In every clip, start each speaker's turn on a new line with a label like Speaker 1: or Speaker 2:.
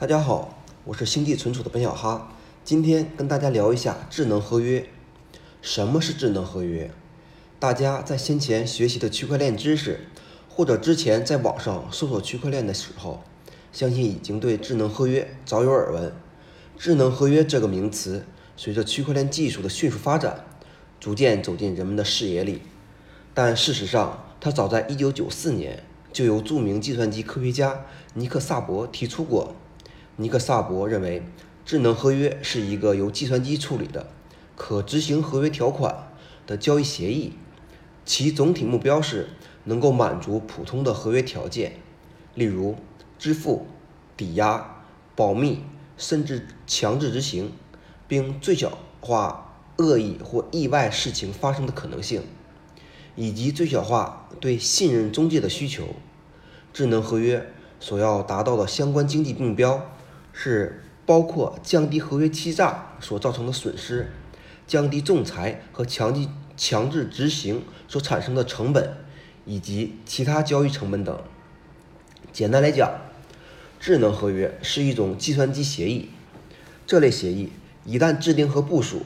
Speaker 1: 大家好，我是星际存储的本小哈，今天跟大家聊一下智能合约。什么是智能合约？大家在先前学习的区块链知识，或者之前在网上搜索区块链的时候，相信已经对智能合约早有耳闻。智能合约这个名词，随着区块链技术的迅速发展，逐渐走进人们的视野里。但事实上，它早在1994年就由著名计算机科学家尼克萨博提出过。尼克萨博认为，智能合约是一个由计算机处理的可执行合约条款的交易协议，其总体目标是能够满足普通的合约条件，例如支付、抵押、保密，甚至强制执行，并最小化恶意或意外事情发生的可能性，以及最小化对信任中介的需求。智能合约所要达到的相关经济目标。是包括降低合约欺诈所造成的损失，降低仲裁和强制强制执行所产生的成本，以及其他交易成本等。简单来讲，智能合约是一种计算机协议。这类协议一旦制定和部署，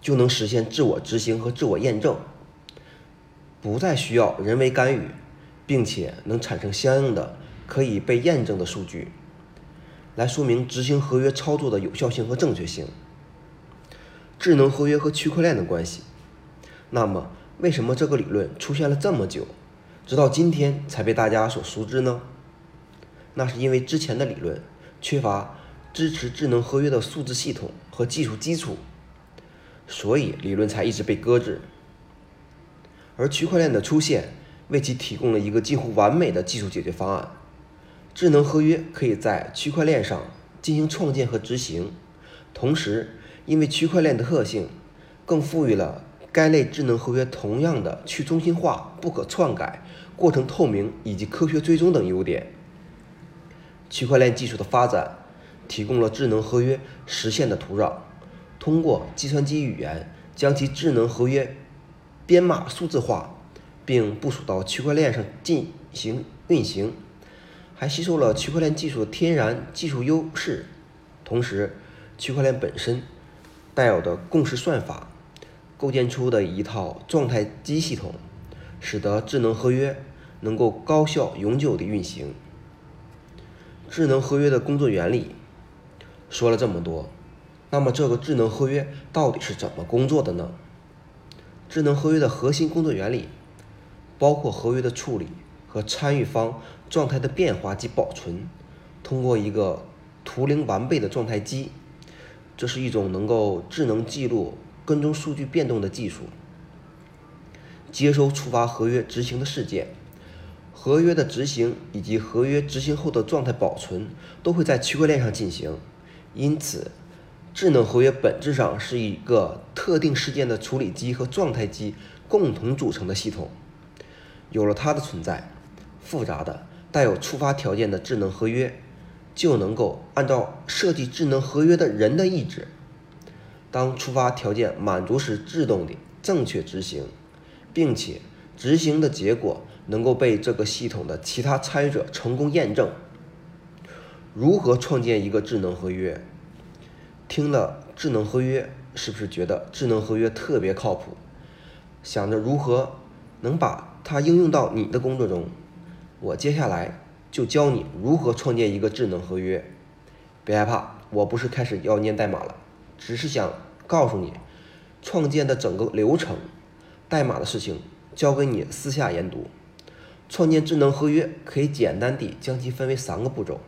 Speaker 1: 就能实现自我执行和自我验证，不再需要人为干预，并且能产生相应的可以被验证的数据。来说明执行合约操作的有效性和正确性。智能合约和区块链的关系。那么，为什么这个理论出现了这么久，直到今天才被大家所熟知呢？那是因为之前的理论缺乏支持智能合约的数字系统和技术基础，所以理论才一直被搁置。而区块链的出现，为其提供了一个近乎完美的技术解决方案。智能合约可以在区块链上进行创建和执行，同时，因为区块链的特性，更赋予了该类智能合约同样的去中心化、不可篡改、过程透明以及科学追踪等优点。区块链技术的发展提供了智能合约实现的土壤。通过计算机语言将其智能合约编码数字化，并部署到区块链上进行运行。还吸收了区块链技术的天然技术优势，同时，区块链本身带有的共识算法，构建出的一套状态机系统，使得智能合约能够高效永久的运行。智能合约的工作原理说了这么多，那么这个智能合约到底是怎么工作的呢？智能合约的核心工作原理包括合约的处理。和参与方状态的变化及保存，通过一个图灵完备的状态机，这是一种能够智能记录、跟踪数据变动的技术。接收触发合约执行的事件，合约的执行以及合约执行后的状态保存都会在区块链上进行。因此，智能合约本质上是一个特定事件的处理机和状态机共同组成的系统。有了它的存在。复杂的带有触发条件的智能合约，就能够按照设计智能合约的人的意志，当触发条件满足时，自动的正确执行，并且执行的结果能够被这个系统的其他参与者成功验证。如何创建一个智能合约？听了智能合约，是不是觉得智能合约特别靠谱？想着如何能把它应用到你的工作中？我接下来就教你如何创建一个智能合约。别害怕，我不是开始要念代码了，只是想告诉你创建的整个流程。代码的事情交给你私下研读。创建智能合约可以简单地将其分为三个步骤。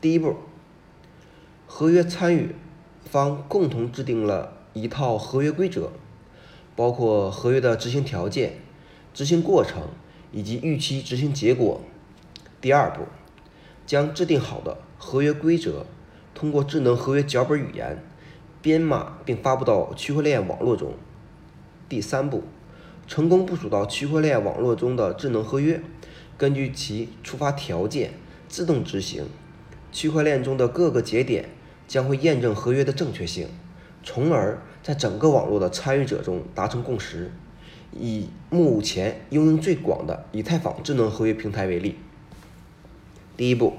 Speaker 1: 第一步，合约参与方共同制定了一套合约规则，包括合约的执行条件、执行过程以及预期执行结果。第二步，将制定好的合约规则通过智能合约脚本语言编码并发布到区块链网络中。第三步，成功部署到区块链网络中的智能合约，根据其触发条件自动执行。区块链中的各个节点将会验证合约的正确性，从而在整个网络的参与者中达成共识。以目前应用最广的以太坊智能合约平台为例。第一步，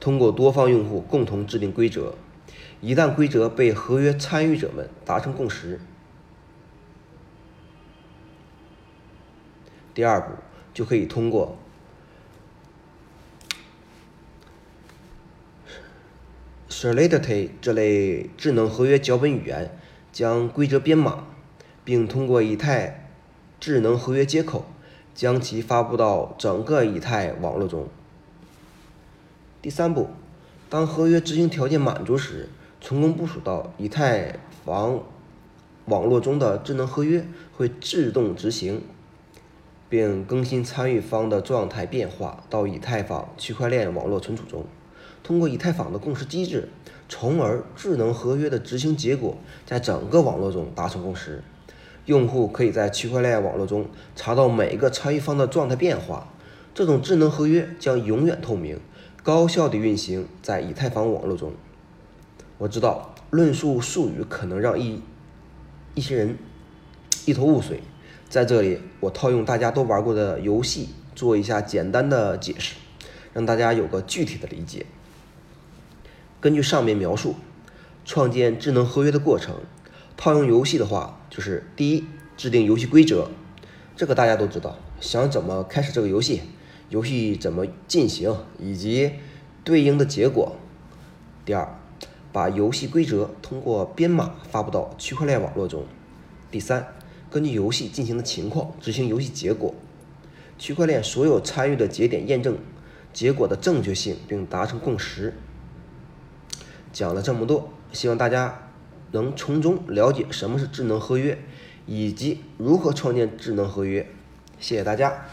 Speaker 1: 通过多方用户共同制定规则。一旦规则被合约参与者们达成共识，第二步就可以通过 Solidity 这类智能合约脚本语言将规则编码，并通过以太智能合约接口将其发布到整个以太网络中。第三步，当合约执行条件满足时，成功部署到以太坊网络中的智能合约会自动执行，并更新参与方的状态变化到以太坊区块链网络存储中。通过以太坊的共识机制，从而智能合约的执行结果在整个网络中达成共识。用户可以在区块链网络中查到每一个参与方的状态变化。这种智能合约将永远透明、高效的运行在以太坊网络中。我知道论述术语可能让一一些人一头雾水，在这里我套用大家都玩过的游戏做一下简单的解释，让大家有个具体的理解。根据上面描述，创建智能合约的过程，套用游戏的话，就是第一，制定游戏规则，这个大家都知道，想怎么开始这个游戏，游戏怎么进行，以及对应的结果。第二，把游戏规则通过编码发布到区块链网络中。第三，根据游戏进行的情况执行游戏结果，区块链所有参与的节点验证结果的正确性，并达成共识。讲了这么多，希望大家能从中了解什么是智能合约，以及如何创建智能合约。谢谢大家。